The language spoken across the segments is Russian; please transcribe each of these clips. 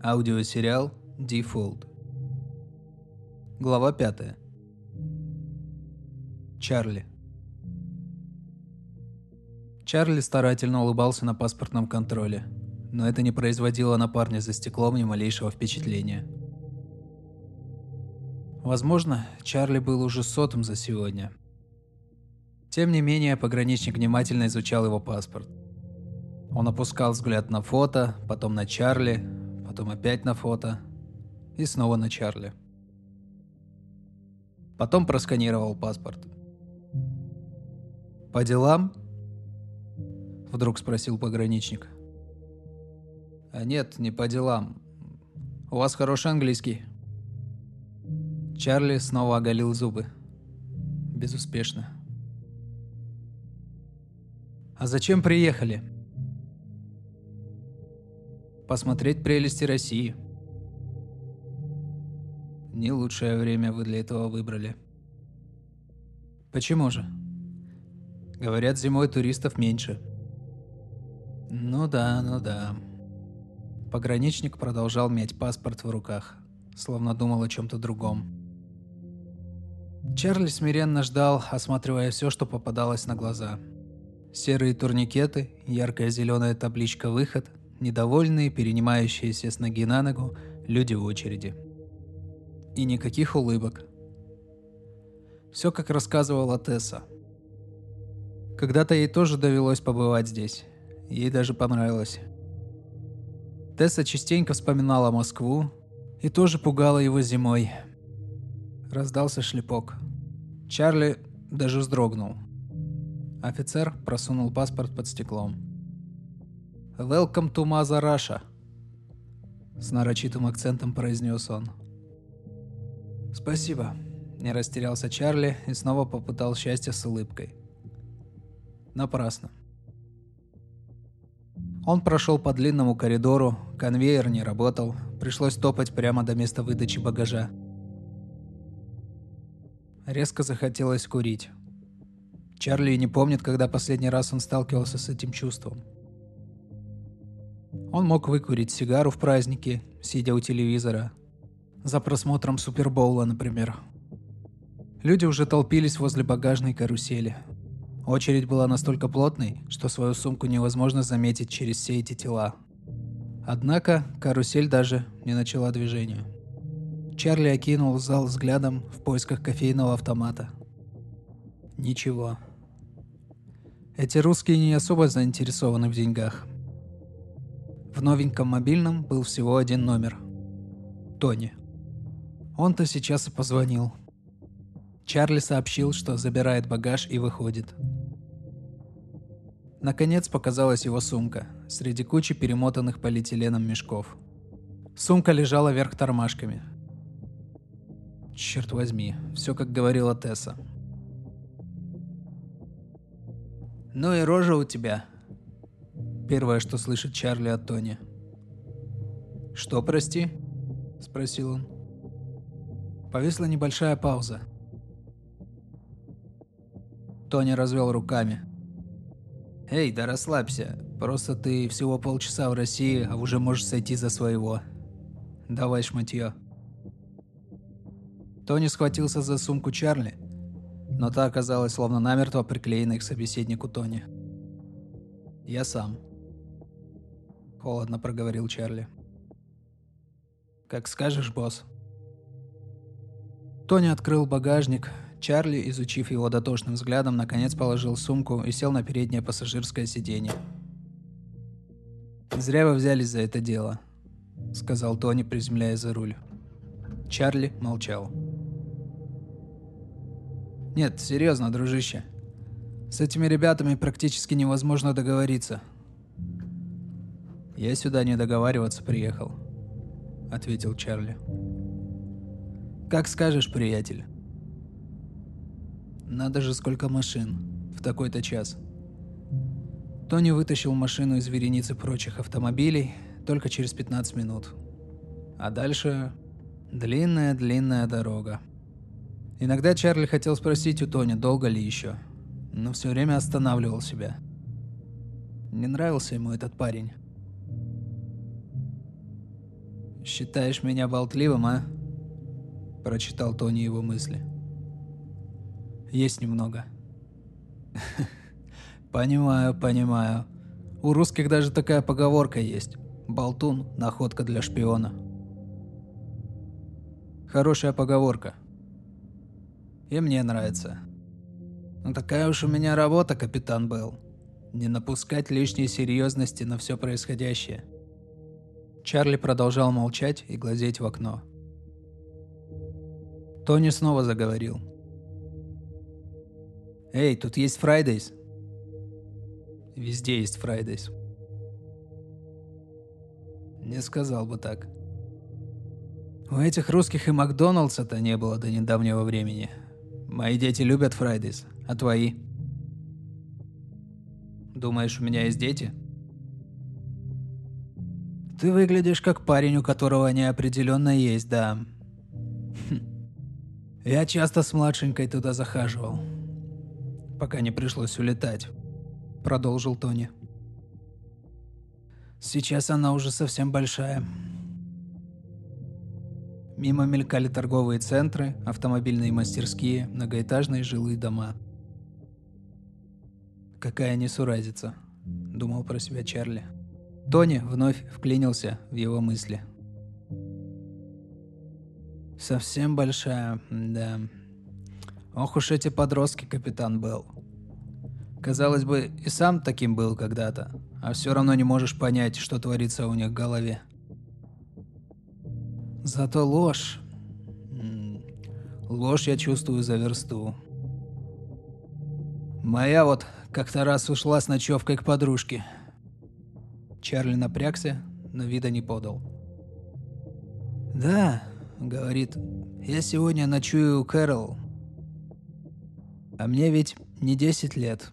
Аудиосериал Default. Глава 5. Чарли. Чарли старательно улыбался на паспортном контроле, но это не производило на парня за стеклом ни малейшего впечатления. Возможно, Чарли был уже сотым за сегодня. Тем не менее, пограничник внимательно изучал его паспорт. Он опускал взгляд на фото, потом на Чарли, потом опять на фото и снова на Чарли. Потом просканировал паспорт. «По делам?» – вдруг спросил пограничник. «А нет, не по делам. У вас хороший английский». Чарли снова оголил зубы. Безуспешно. «А зачем приехали?» «Посмотреть прелести России». Не лучшее время вы для этого выбрали. Почему же? Говорят, зимой туристов меньше. Ну да, ну да. Пограничник продолжал мять паспорт в руках, словно думал о чем-то другом. Чарли смиренно ждал, осматривая все, что попадалось на глаза. Серые турникеты, яркая зеленая табличка «Выход», недовольные, перенимающиеся с ноги на ногу, люди в очереди – и никаких улыбок. Все как рассказывала Тесса. Когда-то ей тоже довелось побывать здесь. Ей даже понравилось. Тесса частенько вспоминала Москву и тоже пугала его зимой. Раздался шлепок. Чарли даже вздрогнул. Офицер просунул паспорт под стеклом. «Welcome to Mother Russia», — с нарочитым акцентом произнес он. «Спасибо», – не растерялся Чарли и снова попытал счастье с улыбкой. Напрасно. Он прошел по длинному коридору, конвейер не работал, пришлось топать прямо до места выдачи багажа. Резко захотелось курить. Чарли не помнит, когда последний раз он сталкивался с этим чувством. Он мог выкурить сигару в празднике, сидя у телевизора, за просмотром Супербоула, например. Люди уже толпились возле багажной карусели. Очередь была настолько плотной, что свою сумку невозможно заметить через все эти тела. Однако карусель даже не начала движение. Чарли окинул зал взглядом в поисках кофейного автомата. Ничего. Эти русские не особо заинтересованы в деньгах. В новеньком мобильном был всего один номер. Тони. Он-то сейчас и позвонил. Чарли сообщил, что забирает багаж и выходит. Наконец показалась его сумка, среди кучи перемотанных полиэтиленом мешков. Сумка лежала вверх тормашками. Черт возьми, все как говорила Тесса. «Ну и рожа у тебя», — первое, что слышит Чарли от Тони. «Что, прости?» — спросил он. Повисла небольшая пауза. Тони развел руками. «Эй, да расслабься. Просто ты всего полчаса в России, а уже можешь сойти за своего. Давай шматье». Тони схватился за сумку Чарли, но та оказалась словно намертво приклеенной к собеседнику Тони. «Я сам», — холодно проговорил Чарли. «Как скажешь, босс». Тони открыл багажник. Чарли, изучив его дотошным взглядом, наконец положил сумку и сел на переднее пассажирское сиденье. «Зря вы взялись за это дело», — сказал Тони, приземляясь за руль. Чарли молчал. «Нет, серьезно, дружище. С этими ребятами практически невозможно договориться». «Я сюда не договариваться приехал», — ответил Чарли. Как скажешь, приятель. Надо же, сколько машин. В такой-то час. Тони вытащил машину из вереницы прочих автомобилей только через 15 минут. А дальше длинная-длинная дорога. Иногда Чарли хотел спросить у Тони, долго ли еще, но все время останавливал себя. Не нравился ему этот парень. «Считаешь меня болтливым, а?» Прочитал Тони его мысли. «Есть немного». «Понимаю, понимаю. У русских даже такая поговорка есть. Болтун – находка для шпиона». Хорошая поговорка. И мне нравится. Но такая уж у меня работа, капитан Белл. Не напускать лишней серьезности на все происходящее. Чарли продолжал молчать и глазеть в окно. Тони снова заговорил. «Эй, тут есть Friday's?» «Везде есть Friday's». Не сказал бы так. У этих русских и Макдоналдса-то не было до недавнего времени. Мои дети любят Friday's, а твои? Думаешь, у меня есть дети? Ты выглядишь как парень, у которого неопределенно есть, да. Хм. Я часто с младшенькой туда захаживал. Пока не пришлось улетать. Продолжил Тони. Сейчас она уже совсем большая. Мимо мелькали торговые центры, автомобильные мастерские, многоэтажные жилые дома. «Какая несуразица», — думал про себя Чарли. Тони вновь вклинился в его мысли. «Совсем большая, да. Ох уж эти подростки, капитан Белл. Казалось бы, и сам таким был когда-то, а все равно не можешь понять, что творится у них в голове. Зато ложь... Ложь я чувствую за версту. Моя вот как-то раз ушла с ночевкой к подружке. Чарли напрягся, но вида не подал. «Да», — говорит, — «я сегодня ночую у Кэрол. А мне ведь не 10 лет.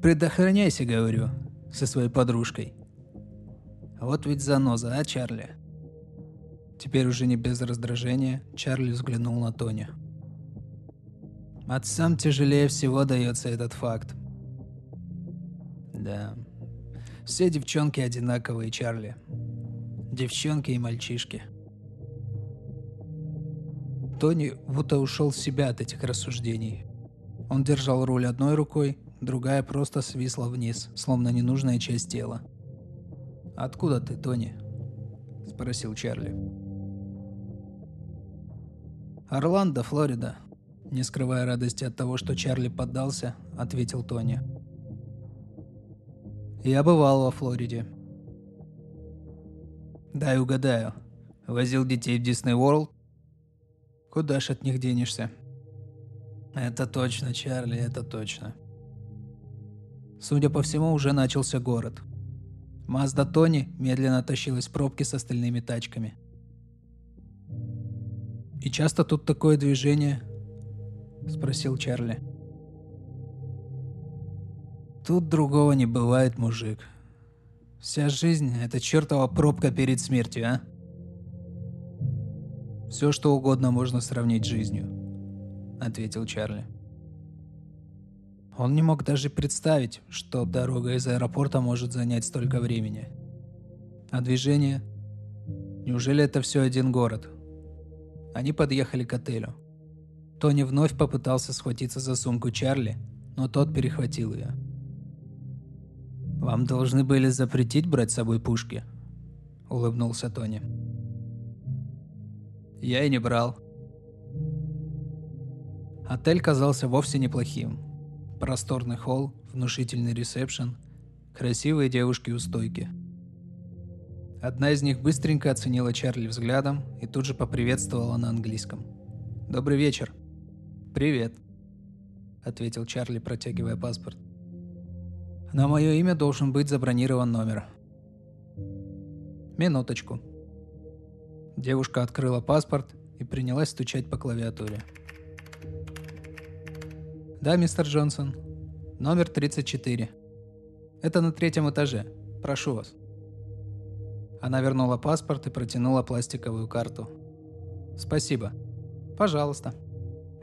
Предохраняйся, говорю, со своей подружкой. Вот ведь заноза, а, Чарли?» Теперь уже не без раздражения, Чарли взглянул на Тони. Отцам тяжелее всего дается этот факт. Да. Все девчонки одинаковые, Чарли. Девчонки и мальчишки. Тони будто ушел в себя от этих рассуждений. Он держал руль одной рукой, другая просто свисла вниз, словно ненужная часть тела. «Откуда ты, Тони?» – спросил Чарли. «Орландо, Флорида», – не скрывая радости от того, что Чарли поддался, ответил Тони. «Я бывал во Флориде». «Дай угадаю. Возил детей в Дисней Ворлд?» «Куда ж от них денешься?» «Это точно, Чарли, это точно». Судя по всему, уже начался город. Мазда Тони медленно тащилась в пробки с остальными тачками – «И часто тут такое движение?» – спросил Чарли. «Тут другого не бывает, мужик. Вся жизнь – это чертова пробка перед смертью, а?» «Все, что угодно можно сравнить с жизнью», – ответил Чарли. Он не мог даже представить, что дорога из аэропорта может занять столько времени. А движение? Неужели это все один город? Они подъехали к отелю. Тони вновь попытался схватиться за сумку Чарли, но тот перехватил ее. «Вам должны были запретить брать с собой пушки», — улыбнулся Тони. «Я и не брал». Отель казался вовсе неплохим. Просторный холл, внушительный ресепшн, красивые девушки у стойки — Одна из них быстренько оценила Чарли взглядом и тут же поприветствовала на английском. «Добрый вечер». «Привет», — ответил Чарли, протягивая паспорт. «На мое имя должен быть забронирован номер». «Минуточку». Девушка открыла паспорт и принялась стучать по клавиатуре. «Да, мистер Джонсон. Номер 34. Это на третьем этаже. Прошу вас». Она вернула паспорт и протянула пластиковую карту. «Спасибо. Пожалуйста».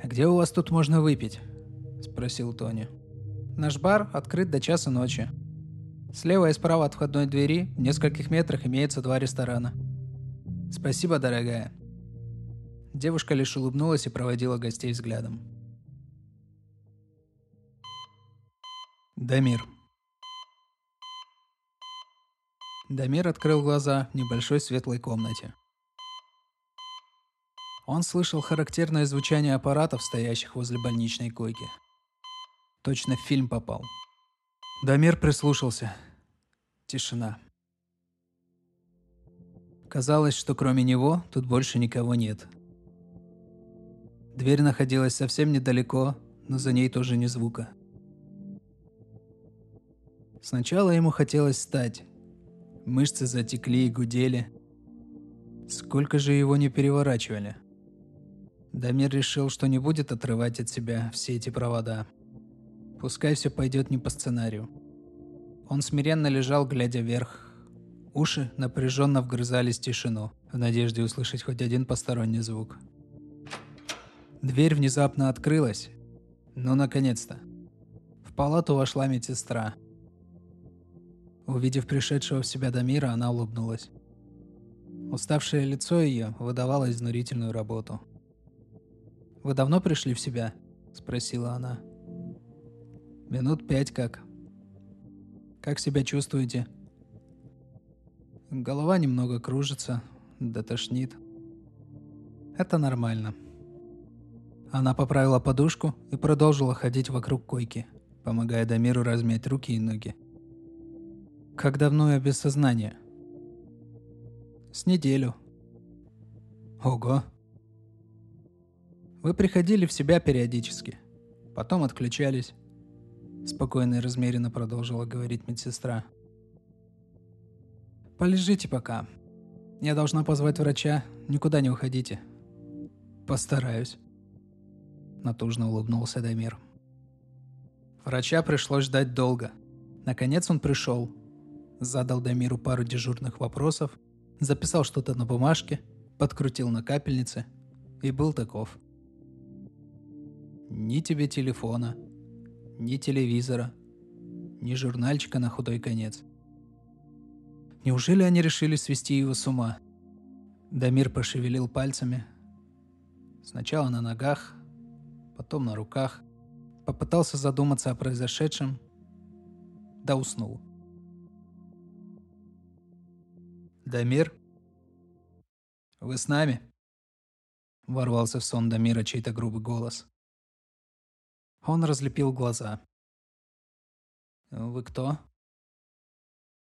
«А где у вас тут можно выпить?» – спросил Тони. «Наш бар открыт до часа ночи. Слева и справа от входной двери в нескольких метрах имеется два ресторана». Спасибо, дорогая. Девушка лишь улыбнулась и проводила гостей взглядом. Дамир. Дамир открыл глаза в небольшой светлой комнате. Он слышал характерное звучание аппаратов, стоящих возле больничной койки. Точно в фильм попал. Дамир прислушался. Тишина. Казалось, что кроме него тут больше никого нет. Дверь находилась совсем недалеко, но за ней тоже ни звука. Сначала ему хотелось встать. Мышцы затекли и гудели. Сколько же его не переворачивали. Дамир решил, что не будет отрывать от себя все эти провода. Пускай все пойдет не по сценарию. Он смиренно лежал, глядя вверх. Уши напряженно вгрызались в тишину, в надежде услышать хоть один посторонний звук. Дверь внезапно открылась. Ну, наконец-то. В палату вошла медсестра. Увидев пришедшего в себя Дамира, она улыбнулась. Уставшее лицо ее выдавало изнурительную работу – «Вы давно пришли в себя?» – спросила она. «Минут пять как». «Как себя чувствуете?» «Голова немного кружится, да тошнит». «Это нормально». Она поправила подушку и продолжила ходить вокруг койки, помогая Дамиру размять руки и ноги. «Как давно я без сознания?» «С неделю». «Ого!» Вы приходили в себя периодически, потом отключались. Спокойно и размеренно продолжила говорить медсестра. Полежите пока. Я должна позвать врача. Никуда не уходите. Постараюсь. Натужно улыбнулся Дамир. Врача пришлось ждать долго. Наконец он пришел. Задал Дамиру пару дежурных вопросов, записал что-то на бумажке, подкрутил на капельнице и был таков – ни тебе телефона, ни телевизора, ни журнальчика на худой конец. Неужели они решили свести его с ума? Дамир пошевелил пальцами. Сначала на ногах, потом на руках. Попытался задуматься о произошедшем, да уснул. «Дамир? Вы с нами?» Ворвался в сон Дамира чей-то грубый голос. Он разлепил глаза. «Вы кто?»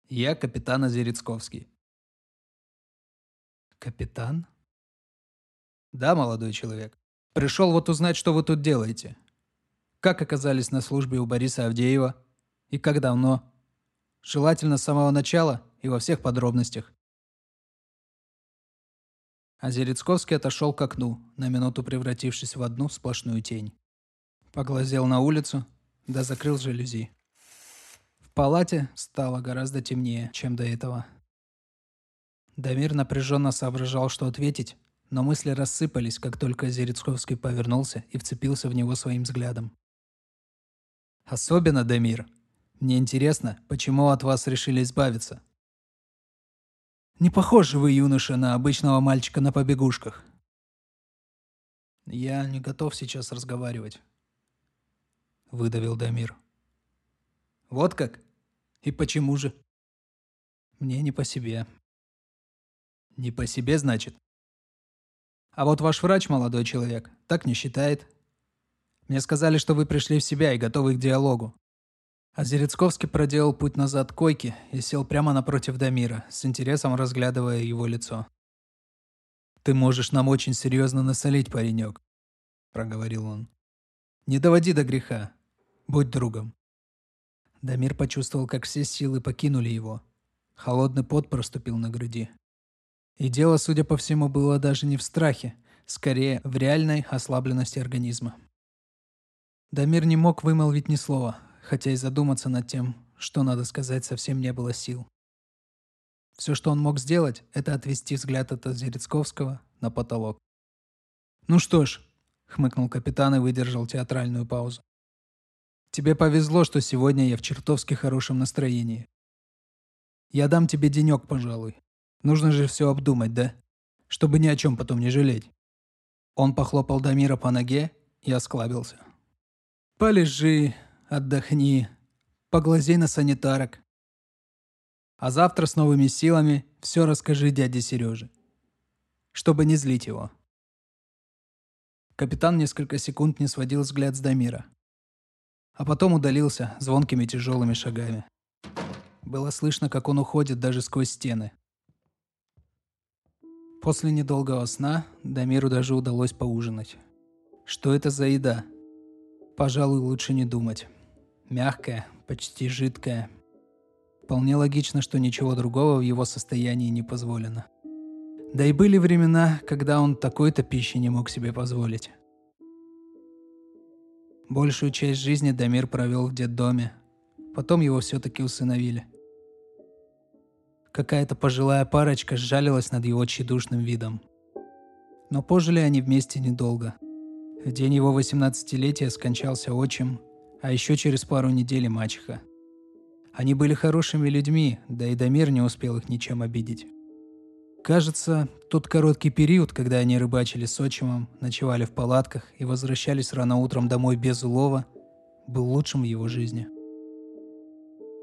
«Я капитан Озерецковский». «Капитан?» «Да, молодой человек. Пришел вот узнать, что вы тут делаете. Как оказались на службе у Бориса Авдеева? И как давно? Желательно с самого начала и во всех подробностях». Озерецковский отошел к окну, на минуту превратившись в одну сплошную тень. Поглазел на улицу, да закрыл жалюзи. В палате стало гораздо темнее, чем до этого. Дамир напряженно соображал, что ответить, но мысли рассыпались, как только Зерецковский повернулся и вцепился в него своим взглядом. «Особенно, Дамир. Мне интересно, почему от вас решили избавиться?» «Не похожи вы, юноша, на обычного мальчика на побегушках». «Я не готов сейчас разговаривать. — выдавил Дамир. «Вот как? И почему же?» «Мне не по себе». «Не по себе, значит?» «А вот ваш врач, молодой человек, так не считает. Мне сказали, что вы пришли в себя и готовы к диалогу». А Зерецковский проделал путь назад к койке и сел прямо напротив Дамира, с интересом разглядывая его лицо. «Ты можешь нам очень серьезно насолить, паренек», — проговорил он. «Не доводи до греха. Будь другом». Дамир почувствовал, как все силы покинули его. Холодный пот проступил на груди. И дело, судя по всему, было даже не в страхе, скорее в реальной ослабленности организма. Дамир не мог вымолвить ни слова, хотя и задуматься над тем, что надо сказать, совсем не было сил. Все, что он мог сделать, это отвести взгляд от Озерецковского на потолок. «Ну что ж», — хмыкнул капитан и выдержал театральную паузу. Тебе повезло, что сегодня я в чертовски хорошем настроении. Я дам тебе денек, пожалуй. Нужно же все обдумать, да? чтобы ни о чем потом не жалеть. Он похлопал Дамира по ноге и осклабился. «Полежи, отдохни, поглазей на санитарок. А завтра с новыми силами все расскажи дяде Сереже, чтобы не злить его». Капитан несколько секунд не сводил взгляд с Дамира, а потом удалился звонкими тяжелыми шагами. Было слышно, как он уходит даже сквозь стены. После недолгого сна Дамиру даже удалось поужинать. Что это за еда? Пожалуй, лучше не думать. Мягкая, почти жидкая. Вполне логично, что ничего другого в его состоянии не позволено. Да и были времена, когда он такой-то пищи не мог себе позволить. Большую часть жизни Дамир провел в детдоме. Потом его все-таки усыновили – Какая-то пожилая парочка сжалилась над его тщедушным видом. Но пожили они вместе недолго. В день его 18-летия скончался отчим, а еще через пару недель мачеха. Они были хорошими людьми, да и Дамир не успел их ничем обидеть. Кажется, тот короткий период, когда они рыбачили с отчимом, ночевали в палатках и возвращались рано утром домой без улова, был лучшим в его жизни.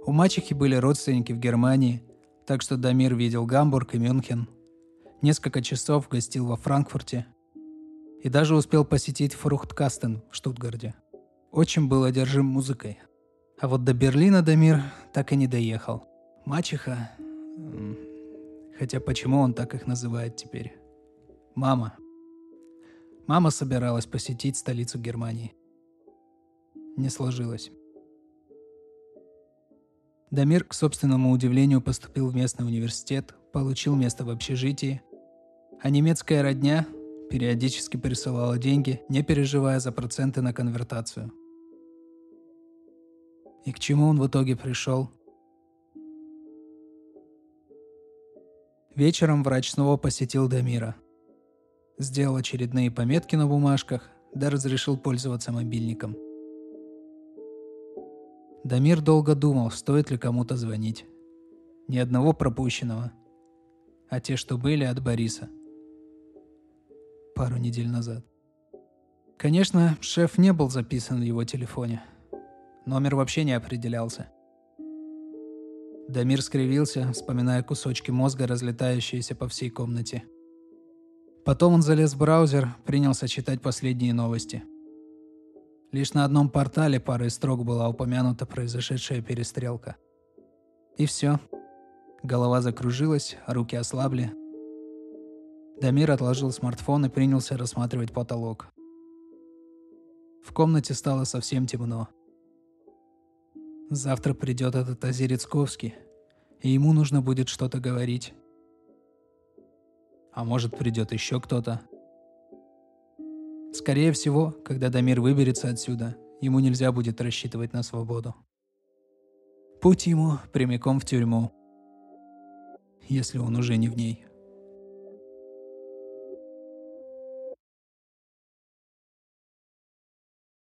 У мачехи были родственники в Германии – так что Дамир видел Гамбург и Мюнхен, несколько часов гостил во Франкфурте и даже успел посетить Фрухткастен в Штутгарде. Очень был одержим музыкой. А вот до Берлина Дамир так и не доехал. Мачеха... Хотя почему он так их называет теперь? Мама. Мама собиралась посетить столицу Германии. Не сложилось. Дамир, к собственному удивлению, поступил в местный университет, получил место в общежитии, а немецкая родня периодически присылала деньги, не переживая за проценты на конвертацию. И к чему он в итоге пришел? Вечером врач снова посетил Дамира. Сделал очередные пометки на бумажках, да разрешил пользоваться мобильником – Дамир долго думал, стоит ли кому-то звонить. Ни одного пропущенного. А те, что были, от Бориса. Пару недель назад. Конечно, шеф не был записан в его телефоне. Номер вообще не определялся. Дамир скривился, вспоминая кусочки мозга, разлетающиеся по всей комнате. Потом он залез в браузер, принялся читать последние новости – Лишь на одном портале парой строк была упомянута произошедшая перестрелка. И все. Голова закружилась, руки ослабли. Дамир отложил смартфон и принялся рассматривать потолок. В комнате стало совсем темно. Завтра придет этот Озерецковский, и ему нужно будет что-то говорить. А может придет еще кто-то. Скорее всего, когда Дамир выберется отсюда, ему нельзя будет рассчитывать на свободу. Путь ему прямиком в тюрьму, если он уже не в ней.